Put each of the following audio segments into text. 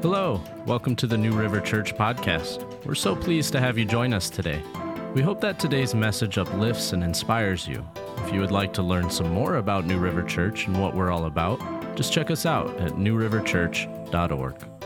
Hello, welcome to the New River Church podcast. We're so pleased to have you join us today. We hope that today's message uplifts and inspires you. If you would like to learn some more about New River Church and what we're all about, just check us out at newriverchurch.org.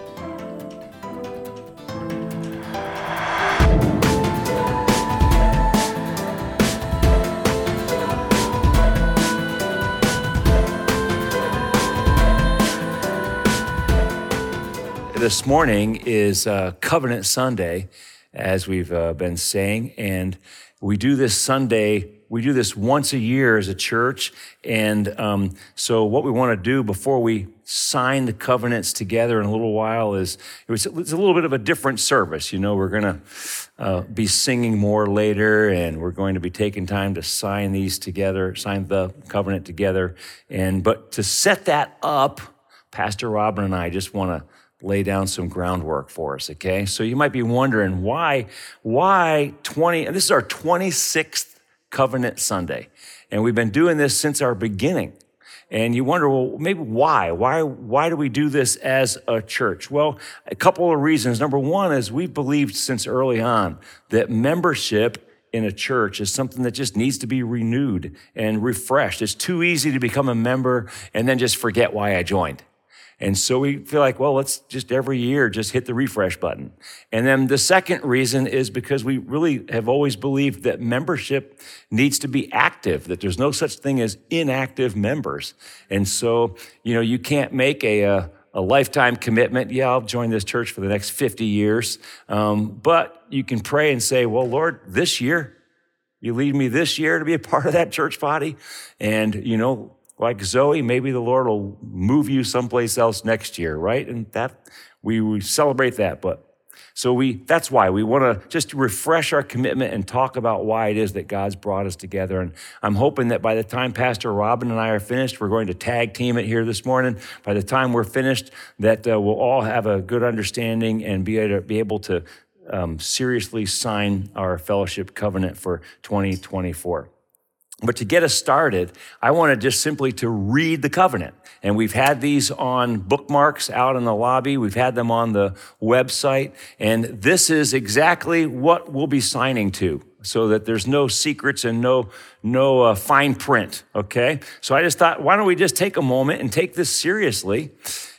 This morning is uh, Covenant Sunday, as we've uh, been saying, and we do this Sunday. We do this once a year as a church, and um, so what we want to do before we sign the covenants together in a little while is it's a little bit of a different service. You know, we're going to uh, be singing more later, and we're going to be taking time to sign these together, sign the covenant together, and but to set that up, Pastor Robin and I just want to lay down some groundwork for us, okay? So you might be wondering why, why 20, this is our 26th Covenant Sunday. And we've been doing this since our beginning. And you wonder, well, maybe why? Why, why do we do this as a church? Well, a couple of reasons. Number one is we've believed since early on that membership in a church is something that just needs to be renewed and refreshed. It's too easy to become a member and then just forget why I joined. And so we feel like, well, let's just every year just hit the refresh button. And then the second reason is because we really have always believed that membership needs to be active, that there's no such thing as inactive members. And so, you know, you can't make a, a a lifetime commitment. Yeah, I'll join this church for the next 50 years. Um, but you can pray and say, well, Lord, this year, you lead me this year to be a part of that church body. And, you know, like Zoe, maybe the Lord will move you someplace else next year, right? And that we, we celebrate that. But so we that's why we want to just refresh our commitment and talk about why it is that God's brought us together. And I'm hoping that by the time Pastor Robin and I are finished, we're going to tag team it here this morning. By the time we're finished, that uh, we'll all have a good understanding and be able to, be able to um, seriously sign our fellowship covenant for 2024. But to get us started, I wanted just simply to read the covenant. And we've had these on bookmarks out in the lobby. We've had them on the website. And this is exactly what we'll be signing to so that there's no secrets and no, no uh, fine print. Okay. So I just thought, why don't we just take a moment and take this seriously?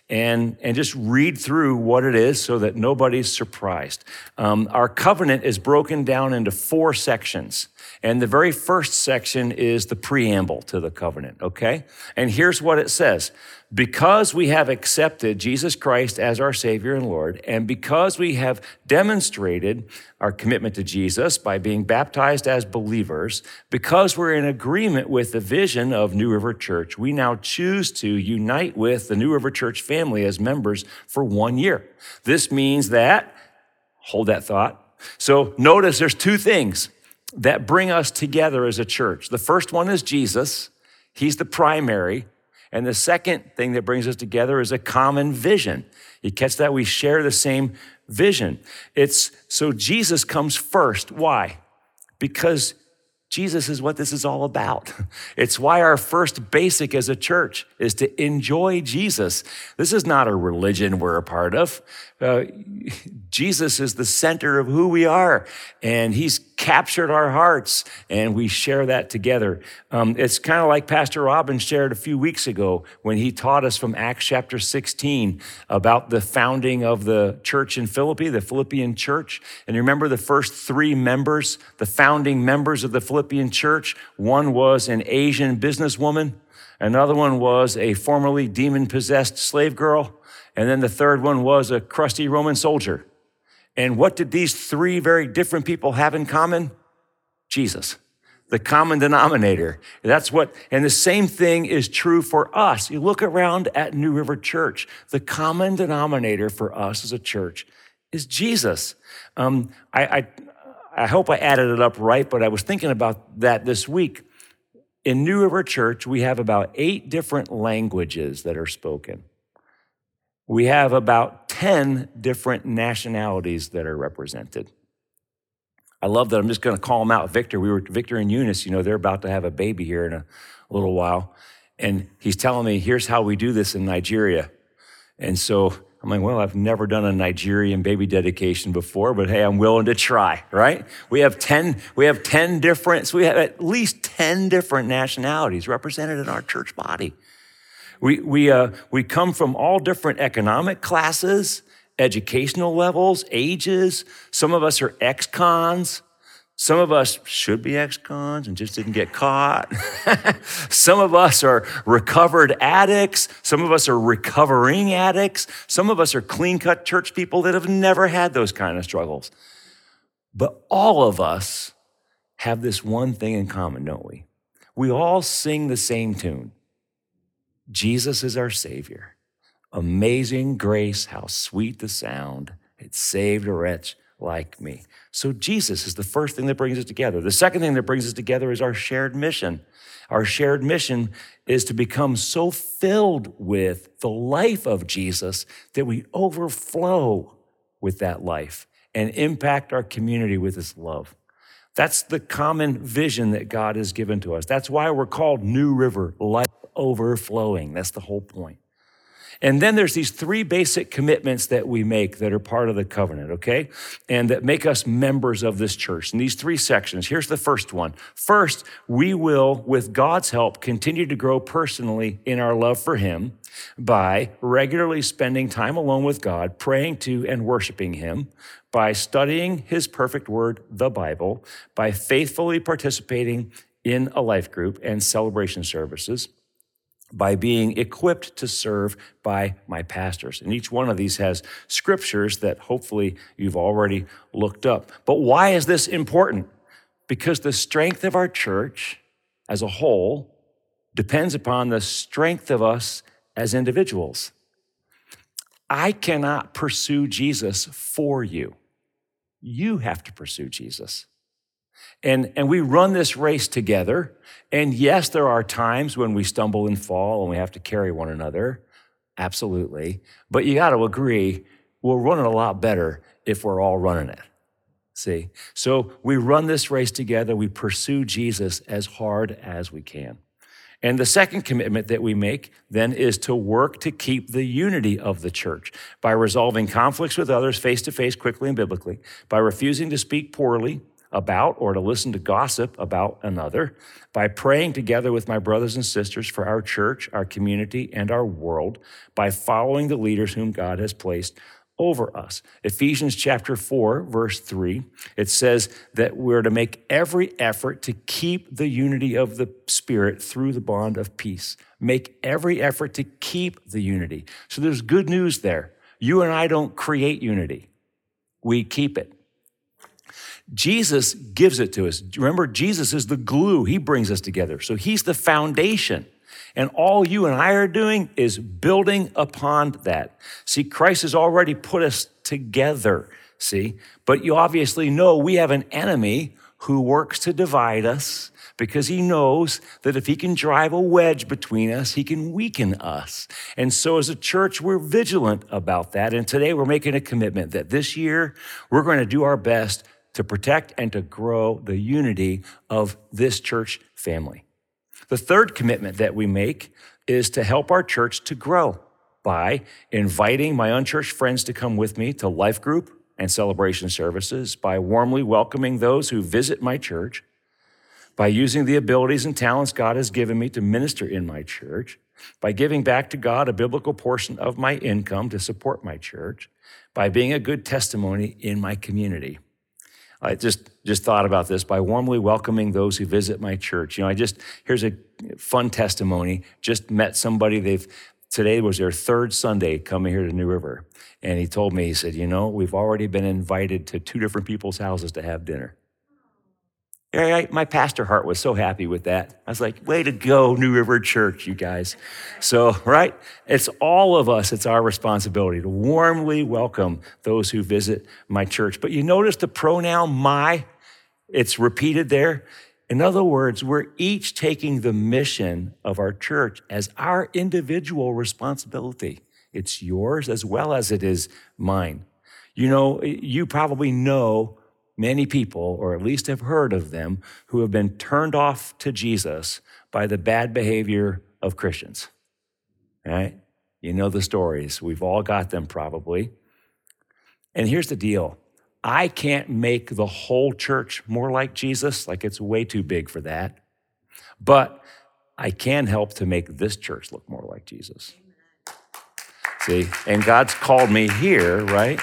and, and just read through what it is so that nobody's surprised. Um, our covenant is broken down into four sections. And the very first section is the preamble to the covenant, okay? And here's what it says Because we have accepted Jesus Christ as our Savior and Lord, and because we have demonstrated our commitment to Jesus by being baptized as believers, because we're in agreement with the vision of New River Church, we now choose to unite with the New River Church family as members for one year. This means that, hold that thought. So notice there's two things that bring us together as a church. The first one is Jesus, He's the primary. And the second thing that brings us together is a common vision. You catch that? We share the same vision. It's so Jesus comes first. Why? Because Jesus is what this is all about. It's why our first basic as a church is to enjoy Jesus. This is not a religion we're a part of. Uh, Jesus is the center of who we are, and He's captured our hearts, and we share that together. Um, it's kind of like Pastor Robin shared a few weeks ago when he taught us from Acts chapter 16 about the founding of the church in Philippi, the Philippian church. And you remember the first three members, the founding members of the Philippian church? One was an Asian businesswoman, another one was a formerly demon possessed slave girl, and then the third one was a crusty Roman soldier. And what did these three very different people have in common? Jesus, the common denominator. That's what, and the same thing is true for us. You look around at New River Church, the common denominator for us as a church is Jesus. Um, I, I, I hope I added it up right, but I was thinking about that this week. In New River Church, we have about eight different languages that are spoken we have about 10 different nationalities that are represented. I love that. I'm just going to call them out. Victor, we were Victor and Eunice, you know, they're about to have a baby here in a little while. And he's telling me, here's how we do this in Nigeria. And so I'm like, well, I've never done a Nigerian baby dedication before, but hey, I'm willing to try, right? We have 10, we have 10 different, so we have at least 10 different nationalities represented in our church body. We, we, uh, we come from all different economic classes, educational levels, ages. Some of us are ex cons. Some of us should be ex cons and just didn't get caught. Some of us are recovered addicts. Some of us are recovering addicts. Some of us are clean cut church people that have never had those kind of struggles. But all of us have this one thing in common, don't we? We all sing the same tune Jesus is our Savior. Amazing grace, how sweet the sound. It saved a wretch like me. So Jesus is the first thing that brings us together. The second thing that brings us together is our shared mission. Our shared mission is to become so filled with the life of Jesus that we overflow with that life and impact our community with his love. That's the common vision that God has given to us. That's why we're called New River, life overflowing. That's the whole point. And then there's these three basic commitments that we make that are part of the covenant, okay? And that make us members of this church. And these three sections, here's the first one. First, we will, with God's help, continue to grow personally in our love for Him by regularly spending time alone with God, praying to and worshiping Him, by studying His perfect word, the Bible, by faithfully participating in a life group and celebration services by being equipped to serve by my pastors. And each one of these has scriptures that hopefully you've already looked up. But why is this important? Because the strength of our church as a whole depends upon the strength of us as individuals. I cannot pursue Jesus for you. You have to pursue Jesus. And, and we run this race together. And yes, there are times when we stumble and fall and we have to carry one another. Absolutely. But you got to agree, we'll run it a lot better if we're all running it. See? So we run this race together. We pursue Jesus as hard as we can. And the second commitment that we make then is to work to keep the unity of the church by resolving conflicts with others face to face quickly and biblically, by refusing to speak poorly about or to listen to gossip about another, by praying together with my brothers and sisters for our church, our community, and our world, by following the leaders whom God has placed over us. Ephesians chapter 4, verse 3, it says that we're to make every effort to keep the unity of the Spirit through the bond of peace. Make every effort to keep the unity. So there's good news there. You and I don't create unity, we keep it. Jesus gives it to us. Remember, Jesus is the glue. He brings us together. So he's the foundation. And all you and I are doing is building upon that. See, Christ has already put us together, see? But you obviously know we have an enemy who works to divide us because he knows that if he can drive a wedge between us, he can weaken us. And so as a church, we're vigilant about that. And today we're making a commitment that this year we're going to do our best to protect and to grow the unity of this church family. The third commitment that we make is to help our church to grow by inviting my unchurched friends to come with me to life group and celebration services, by warmly welcoming those who visit my church, by using the abilities and talents God has given me to minister in my church, by giving back to God a biblical portion of my income to support my church, by being a good testimony in my community. I just just thought about this by warmly welcoming those who visit my church. You know, I just here's a fun testimony. Just met somebody. They've today was their third Sunday coming here to New River, and he told me he said, you know, we've already been invited to two different people's houses to have dinner. My pastor heart was so happy with that. I was like, way to go, New River Church, you guys. So, right? It's all of us, it's our responsibility to warmly welcome those who visit my church. But you notice the pronoun my, it's repeated there. In other words, we're each taking the mission of our church as our individual responsibility. It's yours as well as it is mine. You know, you probably know many people, or at least have heard of them, who have been turned off to Jesus by the bad behavior of Christians. Right? You know the stories. We've all got them probably. And here's the deal I can't make the whole church more like Jesus, like it's way too big for that. But I can help to make this church look more like Jesus. See, and God's called me here, right?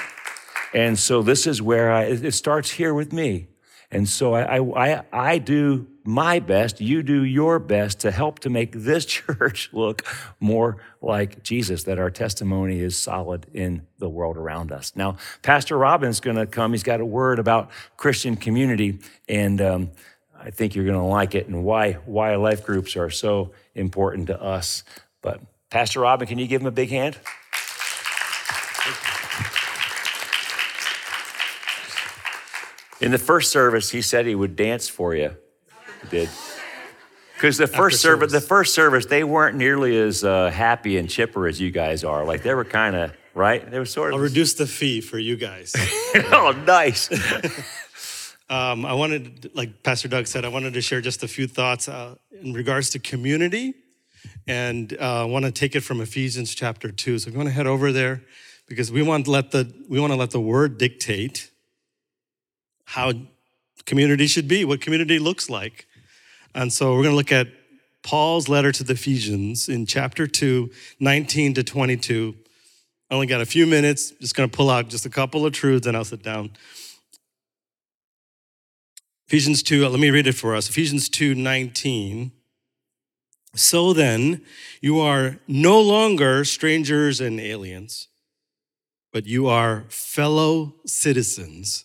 And so this is where I, it starts here with me. And so I, I, I do my best, you do your best to help to make this church look more like Jesus, that our testimony is solid in the world around us. Now, Pastor Robin's going to come. He's got a word about Christian community, and um, I think you're going to like it and why, why life groups are so important to us. But Pastor Robin, can you give him a big hand? In the first service, he said he would dance for you. He did. Because the first service, the first service, they weren't nearly as uh, happy and chipper as you guys are. Like they were kind of right. They were sort of. I'll reduce the fee for you guys. oh, nice. um, I wanted, like Pastor Doug said, I wanted to share just a few thoughts uh, in regards to community, and uh, I want to take it from Ephesians chapter two. So if you want to head over there, because we want to let the we want to let the Word dictate how community should be, what community looks like. And so we're going to look at Paul's letter to the Ephesians in chapter 2, 19 to 22. I only got a few minutes, just going to pull out just a couple of truths and I'll sit down. Ephesians 2, let me read it for us. Ephesians 2, 19. So then, you are no longer strangers and aliens, but you are fellow citizens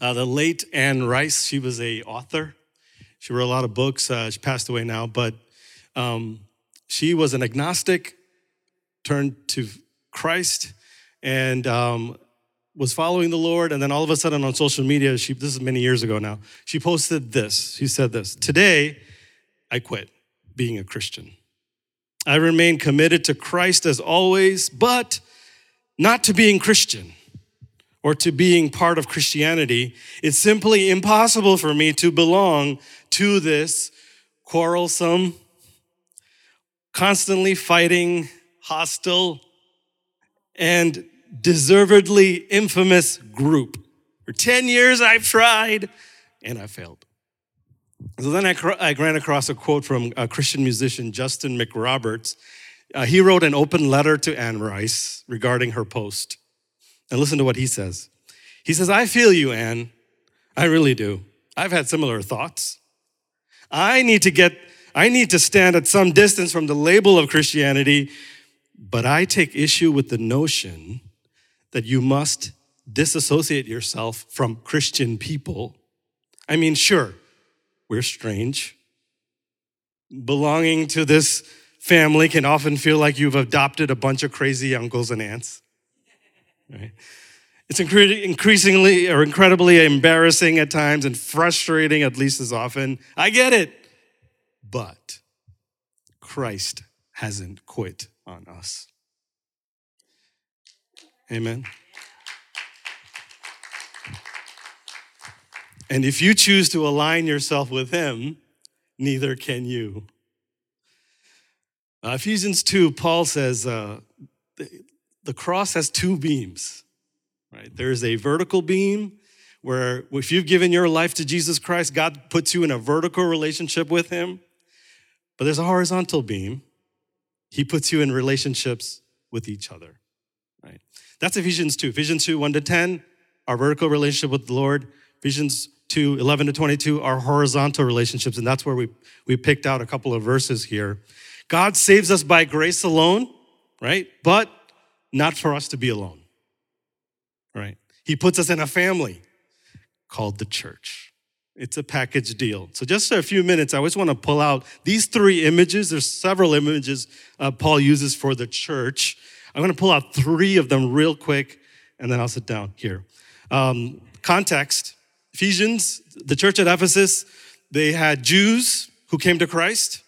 Uh, the late Anne Rice, she was a author. She wrote a lot of books. Uh, she passed away now, but um, she was an agnostic, turned to Christ, and um, was following the Lord. And then all of a sudden on social media, she, this is many years ago now, she posted this. She said this Today, I quit being a Christian. I remain committed to Christ as always, but not to being Christian or to being part of Christianity, it's simply impossible for me to belong to this quarrelsome, constantly fighting, hostile, and deservedly infamous group. For 10 years I've tried and I failed. So then I, I ran across a quote from a Christian musician, Justin McRoberts. Uh, he wrote an open letter to Anne Rice regarding her post. And listen to what he says. He says, I feel you, Anne. I really do. I've had similar thoughts. I need to get, I need to stand at some distance from the label of Christianity, but I take issue with the notion that you must disassociate yourself from Christian people. I mean, sure, we're strange. Belonging to this family can often feel like you've adopted a bunch of crazy uncles and aunts right? It's increasingly or incredibly embarrassing at times and frustrating at least as often. I get it. But Christ hasn't quit on us. Amen. And if you choose to align yourself with Him, neither can you. Uh, Ephesians 2, Paul says, uh, the cross has two beams, right? There's a vertical beam where if you've given your life to Jesus Christ, God puts you in a vertical relationship with Him. But there's a horizontal beam. He puts you in relationships with each other, right? That's Ephesians 2. Ephesians 2, 1 to 10, our vertical relationship with the Lord. Ephesians 2, 11 to 22, our horizontal relationships. And that's where we, we picked out a couple of verses here. God saves us by grace alone, right? But not for us to be alone, right? He puts us in a family called the church. It's a package deal. So, just for a few minutes, I always want to pull out these three images. There's several images uh, Paul uses for the church. I'm going to pull out three of them real quick, and then I'll sit down here. Um, context Ephesians, the church at Ephesus, they had Jews who came to Christ,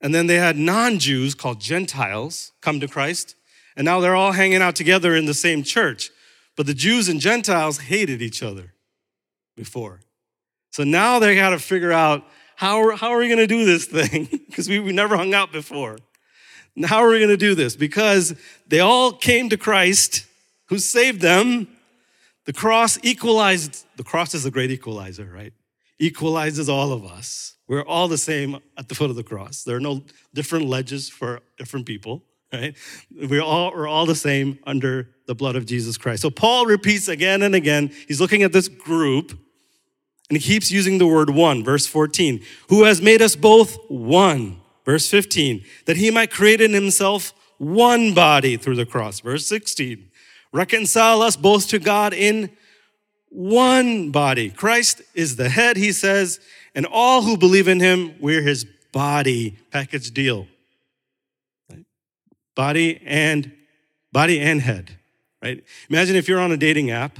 and then they had non Jews called Gentiles come to Christ, and now they're all hanging out together in the same church. But the Jews and Gentiles hated each other before. So now they got to figure out how, how are we going to do this thing? Because we, we never hung out before. how are we going to do this? Because they all came to Christ who saved them. The cross equalized, the cross is a great equalizer, right? Equalizes all of us. We're all the same at the foot of the cross. There are no different ledges for different people, right? We're all, we're all the same under the blood of Jesus Christ. So Paul repeats again and again. He's looking at this group and he keeps using the word one, verse 14, who has made us both one, verse 15, that he might create in himself one body through the cross, verse 16, reconcile us both to God in one body. Christ is the head, he says, and all who believe in him, we're his body, package deal. Body and body and head, right? Imagine if you're on a dating app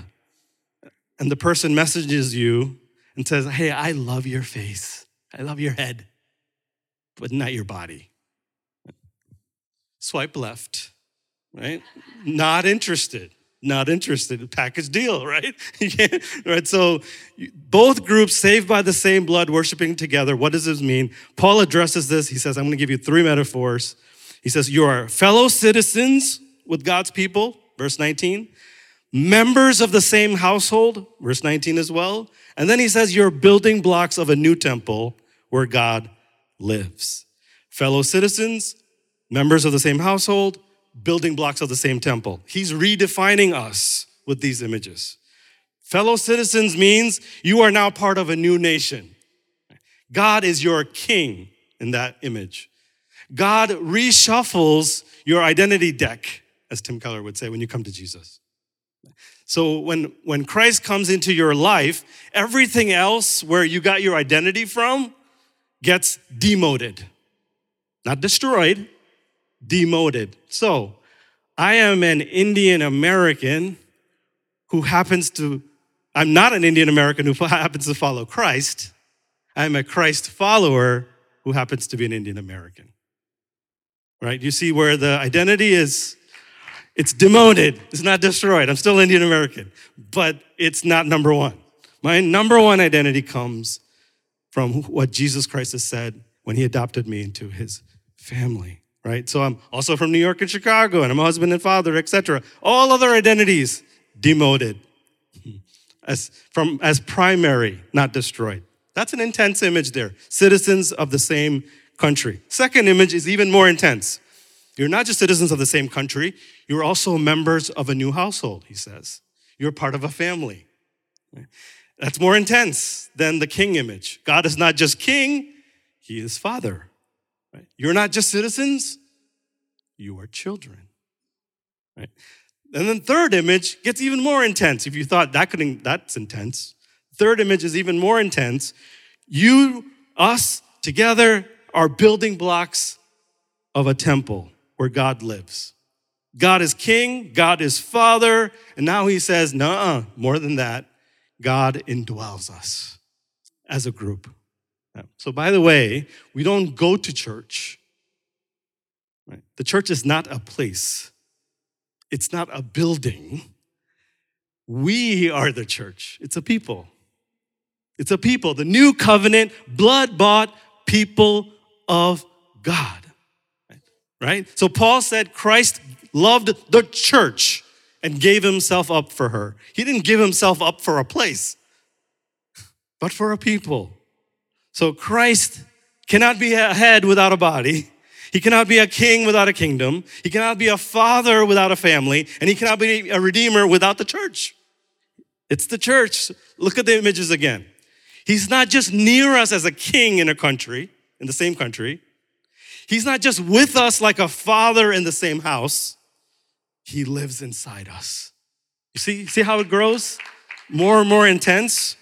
and the person messages you and says, Hey, I love your face. I love your head, but not your body. Swipe left, right? not interested. Not interested. Package deal, right? right. So both groups saved by the same blood, worshiping together. What does this mean? Paul addresses this. He says, I'm going to give you three metaphors. He says, You are fellow citizens with God's people, verse 19, members of the same household, verse 19 as well, and then he says, You're building blocks of a new temple where God lives. Fellow citizens, members of the same household, building blocks of the same temple. He's redefining us with these images. Fellow citizens means you are now part of a new nation. God is your king in that image. God reshuffles your identity deck, as Tim Keller would say, when you come to Jesus. So when, when Christ comes into your life, everything else where you got your identity from gets demoted. Not destroyed, demoted. So I am an Indian American who happens to, I'm not an Indian American who happens to follow Christ. I'm a Christ follower who happens to be an Indian American. Right? You see where the identity is it's demoted. It's not destroyed. I'm still Indian American, but it's not number one. My number one identity comes from what Jesus Christ has said when he adopted me into his family, right? So I'm also from New York and Chicago, and I'm a husband and father, etc. All other identities demoted as from as primary, not destroyed. That's an intense image there. Citizens of the same country. Second image is even more intense. You're not just citizens of the same country, you're also members of a new household, he says. You're part of a family. That's more intense than the king image. God is not just king, he is father. You're not just citizens, you are children. Right? And then third image gets even more intense. If you thought that could that's intense. Third image is even more intense. You, us, together are building blocks of a temple where God lives. God is king, God is father, and now he says, nah, more than that, God indwells us as a group. So, by the way, we don't go to church. Right? The church is not a place, it's not a building. We are the church, it's a people. It's a people, the new covenant, blood bought people of God right? So Paul said Christ loved the church and gave himself up for her. He didn't give himself up for a place, but for a people. So Christ cannot be a head without a body. He cannot be a king without a kingdom. He cannot be a father without a family. And he cannot be a redeemer without the church. It's the church. Look at the images again. He's not just near us as a king in a country, in the same country. He's not just with us like a father in the same house, He lives inside us. You see, see how it grows? More and more intense.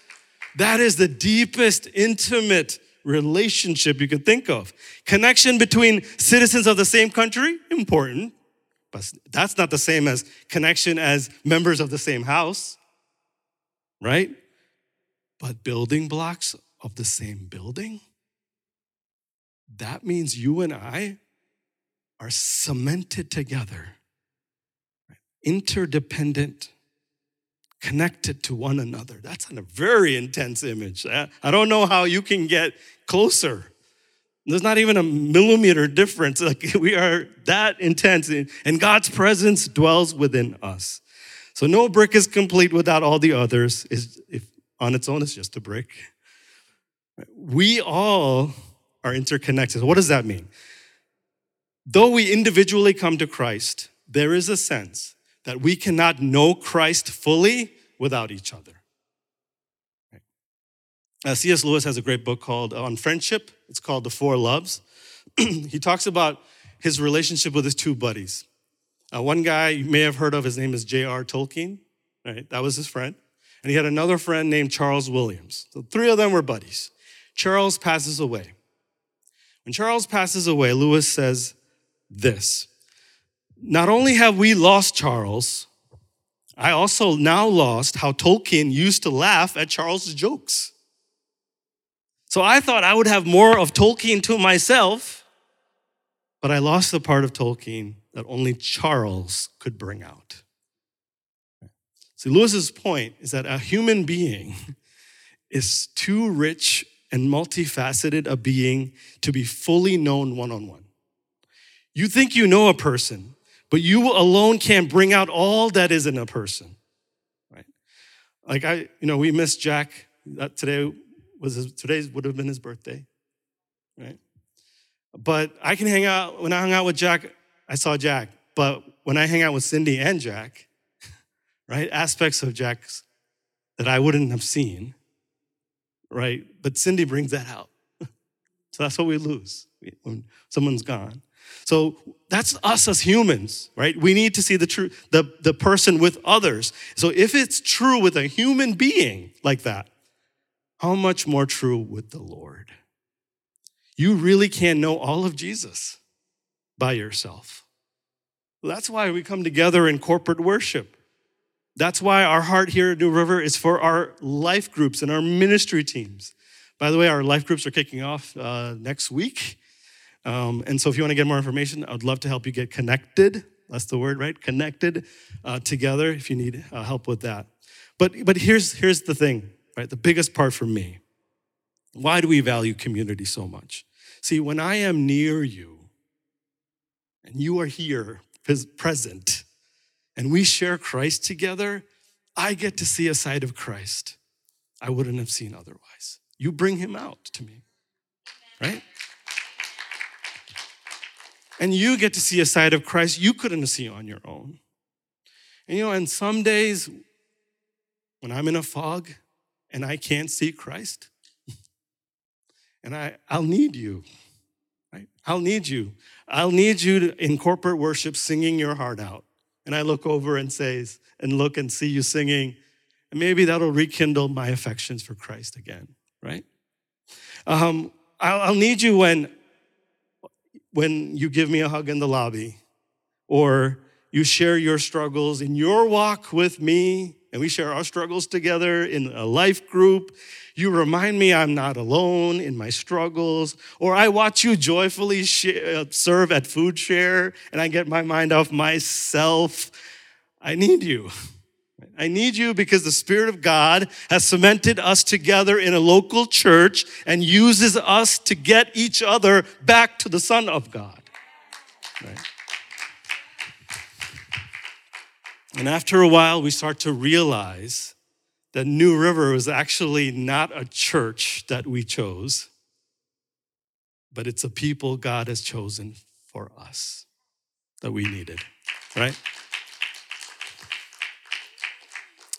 That is the deepest, intimate relationship you can think of. Connection between citizens of the same country, important, but that's not the same as connection as members of the same house, right? But building blocks of the same building, that means you and I are cemented together, interdependent, connected to one another. That's a very intense image. I don't know how you can get closer. There's not even a millimeter difference. Like we are that intense, and God's presence dwells within us. So no brick is complete without all the others. Is if on its own, it's just a brick. We all are interconnected. What does that mean? Though we individually come to Christ, there is a sense that we cannot know Christ fully without each other. Uh, C.S. Lewis has a great book called uh, On Friendship. It's called The Four Loves. he talks about his relationship with his two buddies. Uh, one guy you may have heard of, his name is J.R. Tolkien, right? That was his friend. And he had another friend named Charles Williams. So three of them were buddies. Charles passes away. When Charles passes away, Lewis says this Not only have we lost Charles, I also now lost how Tolkien used to laugh at Charles' jokes. So I thought I would have more of Tolkien to myself, but I lost the part of Tolkien that only Charles could bring out. See, Lewis's point is that a human being is too rich and multifaceted a being to be fully known one on one. You think you know a person, but you alone can't bring out all that is in a person, right? Like I, you know, we miss Jack That today was his, today's would have been his birthday, right? But I can hang out, when I hung out with Jack, I saw Jack. But when I hang out with Cindy and Jack, right, aspects of Jack's that I wouldn't have seen, right? But Cindy brings that out. so that's what we lose when someone's gone. So that's us as humans, right? We need to see the true the, the person with others. So if it's true with a human being like that, how much more true with the Lord? You really can't know all of Jesus by yourself. That's why we come together in corporate worship. That's why our heart here at New River is for our life groups and our ministry teams. By the way, our life groups are kicking off uh, next week. Um, and so if you want to get more information, I would love to help you get connected. That's the word, right? Connected uh, together if you need uh, help with that. But, but here's, here's the thing right? The biggest part for me. Why do we value community so much? See, when I am near you and you are here present and we share Christ together, I get to see a side of Christ I wouldn't have seen otherwise. You bring him out to me, right? And you get to see a side of Christ you couldn't see on your own. And you know, and some days when I'm in a fog, and I can't see Christ. and I, I'll need you. Right? I'll need you. I'll need you to, in corporate worship singing your heart out. And I look over and says, and look and see you singing, and maybe that'll rekindle my affections for Christ again, right? Um, I'll, I'll need you when, when you give me a hug in the lobby, or you share your struggles in your walk with me and we share our struggles together in a life group. You remind me I'm not alone in my struggles. Or I watch you joyfully uh, serve at Food Share and I get my mind off myself. I need you. I need you because the Spirit of God has cemented us together in a local church and uses us to get each other back to the Son of God. Right? And after a while, we start to realize that New River was actually not a church that we chose, but it's a people God has chosen for us that we needed, right?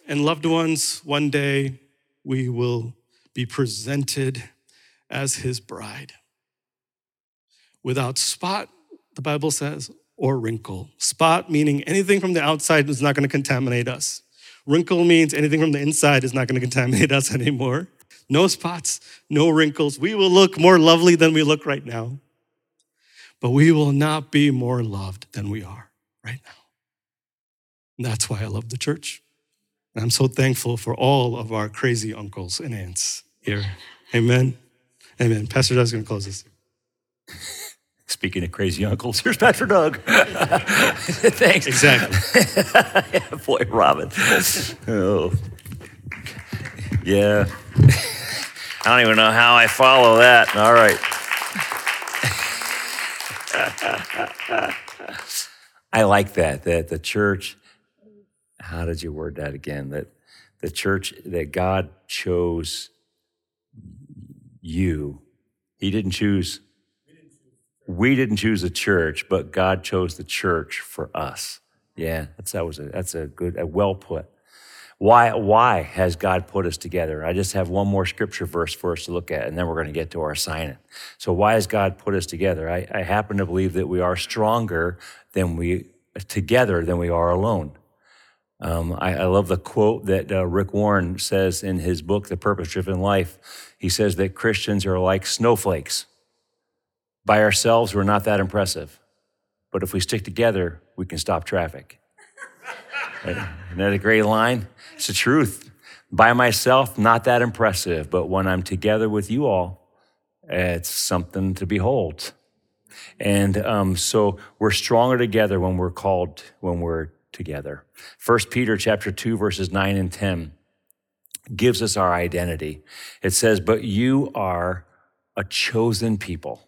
And loved ones, one day we will be presented as his bride without spot, the Bible says, or wrinkle. Spot meaning anything from the outside is not going to contaminate us. Wrinkle means anything from the inside is not going to contaminate us anymore. no spots, no wrinkles. We will look more lovely than we look right now, but we will not be more loved than we are right now. And that's why I love the church. And I'm so thankful for all of our crazy uncles and aunts here. Amen. Amen. Pastor Doug's going to close this. Speaking of crazy uncles, here's Pastor Doug. Thanks. Exactly. yeah, boy, Robin. Oh. Yeah. I don't even know how I follow that. All right. I like that, that the church, how did you word that again? That the church, that God chose you. He didn't choose, we didn't choose the church, but God chose the church for us. Yeah, that's, that was a, that's a good, a well put. Why, why has God put us together? I just have one more scripture verse for us to look at, and then we're going to get to our signing. So, why has God put us together? I, I happen to believe that we are stronger than we together than we are alone. Um, I, I, love the quote that uh, Rick Warren says in his book, The Purpose Driven Life. He says that Christians are like snowflakes. By ourselves, we're not that impressive. But if we stick together, we can stop traffic. Isn't that a great line? It's the truth. By myself, not that impressive. But when I'm together with you all, it's something to behold. And um, so we're stronger together when we're called, when we're together. First Peter chapter 2 verses 9 and 10 gives us our identity. It says, "But you are a chosen people,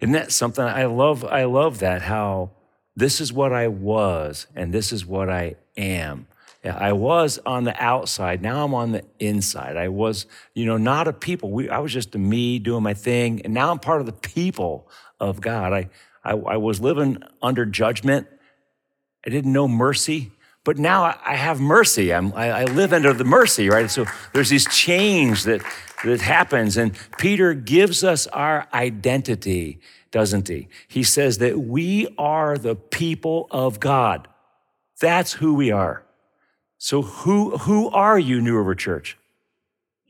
Isn't that something I love? I love that how this is what I was and this is what I am. I was on the outside. Now I'm on the inside. I was, you know, not a people. We, I was just a me doing my thing. And now I'm part of the people of God. I, I, I was living under judgment I didn't know mercy, but now I have mercy. I'm, I, live under the mercy, right? So there's this change that, that happens. And Peter gives us our identity, doesn't he? He says that we are the people of God. That's who we are. So who, who are you, New River Church?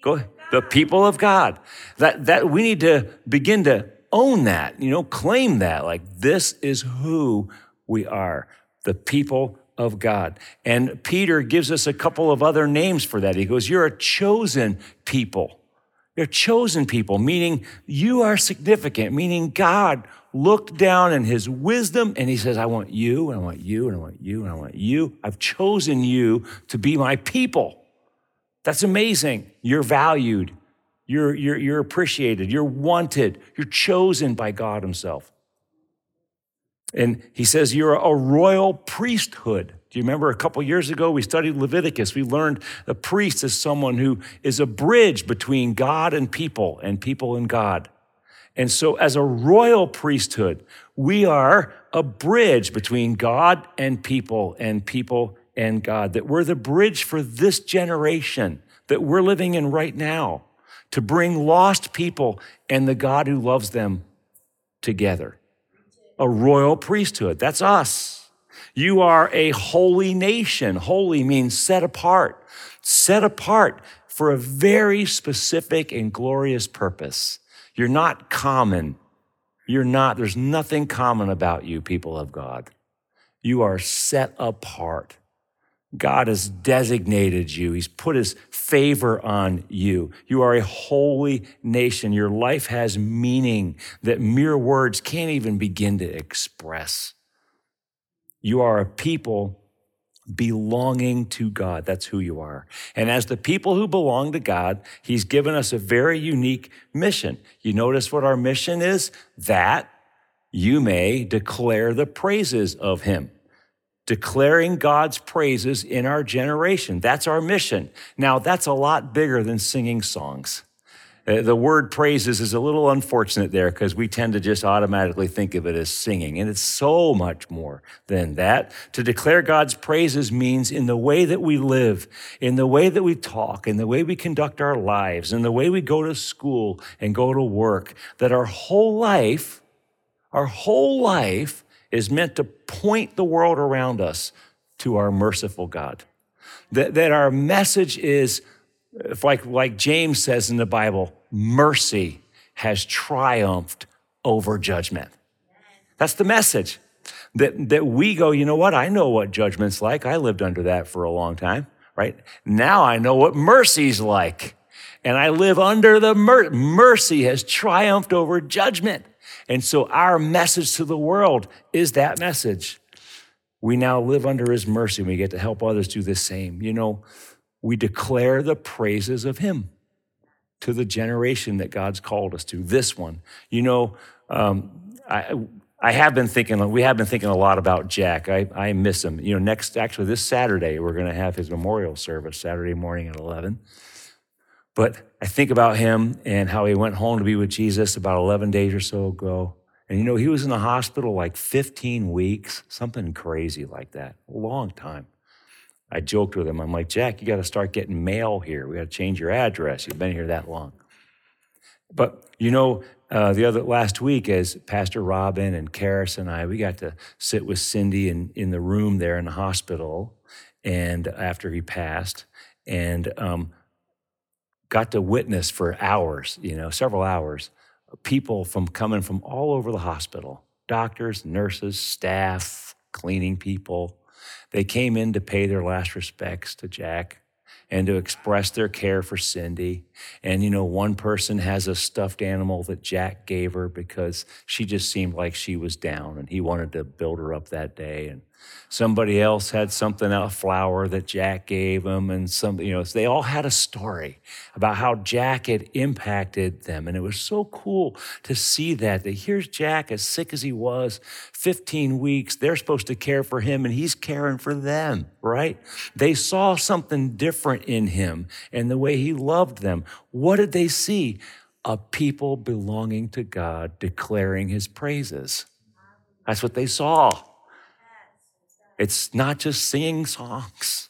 Go ahead. The people of God. That, that we need to begin to own that, you know, claim that. Like this is who we are the people of God. And Peter gives us a couple of other names for that. He goes, You're a chosen people. You're chosen people, meaning you are significant, meaning God looked down in his wisdom and he says, I want you, and I want you, and I want you, and I want you. I've chosen you to be my people. That's amazing. You're valued. You're, you're, you're appreciated. You're wanted. You're chosen by God Himself. And he says, You're a royal priesthood. Do you remember a couple years ago we studied Leviticus? We learned a priest is someone who is a bridge between God and people and people and God. And so, as a royal priesthood, we are a bridge between God and people and people and God, that we're the bridge for this generation that we're living in right now to bring lost people and the God who loves them together a royal priesthood. That's us. You are a holy nation. Holy means set apart, set apart for a very specific and glorious purpose. You're not common. You're not, there's nothing common about you, people of God. You are set apart. God has designated you. He's put his favor on you. You are a holy nation. Your life has meaning that mere words can't even begin to express. You are a people belonging to God. That's who you are. And as the people who belong to God, He's given us a very unique mission. You notice what our mission is? That you may declare the praises of Him declaring God's praises in our generation. That's our mission. Now, that's a lot bigger than singing songs. Uh, the word praises is a little unfortunate there because we tend to just automatically think of it as singing, and it's so much more than that. To declare God's praises means in the way that we live, in the way that we talk, in the way we conduct our lives, in the way we go to school and go to work, that our whole life, our whole life is meant to point the world around us to our merciful God. That, that our message is, like, like James says in the Bible, mercy has triumphed over judgment. That's the message. That, that we go, you know what? I know what judgment's like. I lived under that for a long time, right? Now I know what mercy's like. And I live under the mer- mercy has triumphed over judgment. And so our message to the world is that message. We now live under his mercy and we get to help others do the same. You know, we declare the praises of him to the generation that God's called us to, this one. You know, um, I, I have been thinking, we have been thinking a lot about Jack. I, I miss him. You know, next, actually, this Saturday, we're going to have his memorial service, Saturday morning at 11. But I think about him and how he went home to be with Jesus about 11 days or so ago. And you know, he was in the hospital like 15 weeks, something crazy like that, a long time. I joked with him. I'm like, Jack, you got to start getting mail here. We got to change your address. You've been here that long. But you know, uh, the other last week, as Pastor Robin and Karis and I, we got to sit with Cindy in, in the room there in the hospital, and after he passed, and um, got to witness for hours, you know, several hours, people from coming from all over the hospital, doctors, nurses, staff, cleaning people, they came in to pay their last respects to Jack and to express their care for Cindy. And, you know, one person has a stuffed animal that Jack gave her because she just seemed like she was down and he wanted to build her up that day. And somebody else had something, a flower that Jack gave them, and some, you know, they all had a story about how Jack had impacted them. And it was so cool to see that. That here's Jack, as sick as he was, 15 weeks, they're supposed to care for him, and he's caring for them, right? They saw something different in him and the way he loved them. What did they see? A people belonging to God declaring his praises. That's what they saw. It's not just singing songs.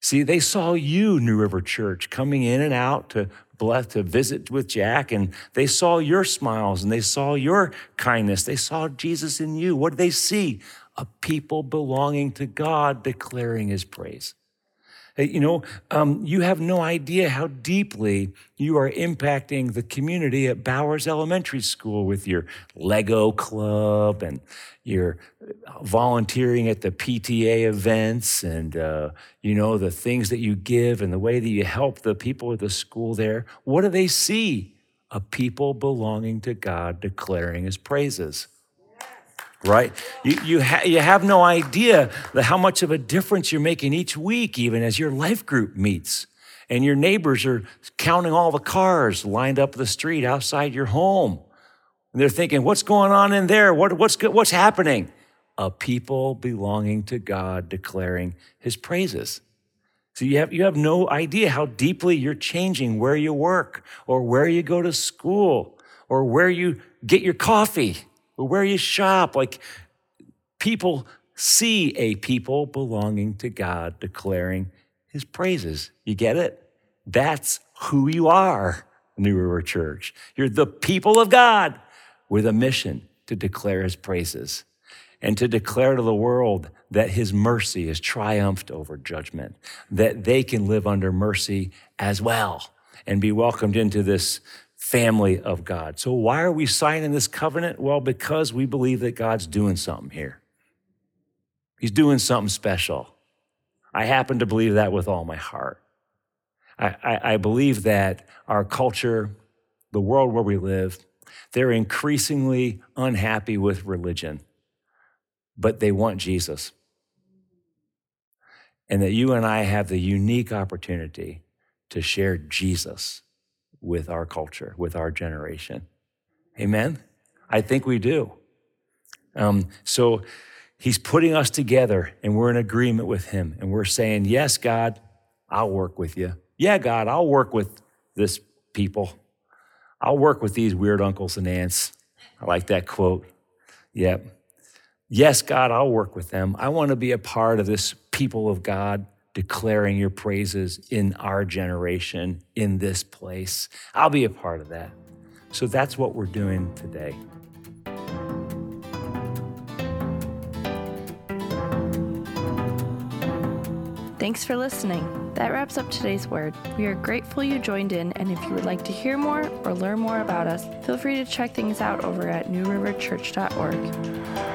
See, they saw you, New River Church, coming in and out to bless, to visit with Jack, and they saw your smiles and they saw your kindness. They saw Jesus in you. What did they see? A people belonging to God declaring his praise. You know, um, you have no idea how deeply you are impacting the community at Bowers Elementary School with your Lego club and your volunteering at the PTA events and, uh, you know, the things that you give and the way that you help the people at the school there. What do they see? A people belonging to God declaring his praises right? You, you, ha- you have no idea how much of a difference you're making each week, even as your life group meets. And your neighbors are counting all the cars lined up the street outside your home. And they're thinking, what's going on in there? What, what's, what's happening? A people belonging to God declaring his praises. So you have, you have no idea how deeply you're changing where you work or where you go to school or where you get your coffee where you shop. Like people see a people belonging to God declaring his praises. You get it? That's who you are, New River Church. You're the people of God with a mission to declare his praises and to declare to the world that his mercy has triumphed over judgment, that they can live under mercy as well and be welcomed into this family of God. So, why are we signing this covenant? Well, because we believe that God's doing something here. He's doing something special. I happen to believe that with all my heart. I, I, I believe that our culture, the world where we live, they're increasingly unhappy with religion, but they want Jesus. And that you and I have the unique opportunity to share Jesus with our culture, with our generation. Amen? I think we do. Um, so he's putting us together and we're in agreement with him. And we're saying, Yes, God, I'll work with you. Yeah, God, I'll work with this people. I'll work with these weird uncles and aunts. I like that quote. Yep. Yes, God, I'll work with them. I want to be a part of this people of God declaring your praises in our generation, in this place. I'll be a part of that. So that's what we're doing today. Thanks for listening. That wraps up today's word. We are grateful you joined in, and if you would like to hear more or learn more about us, feel free to check things out over at newriverchurch.org.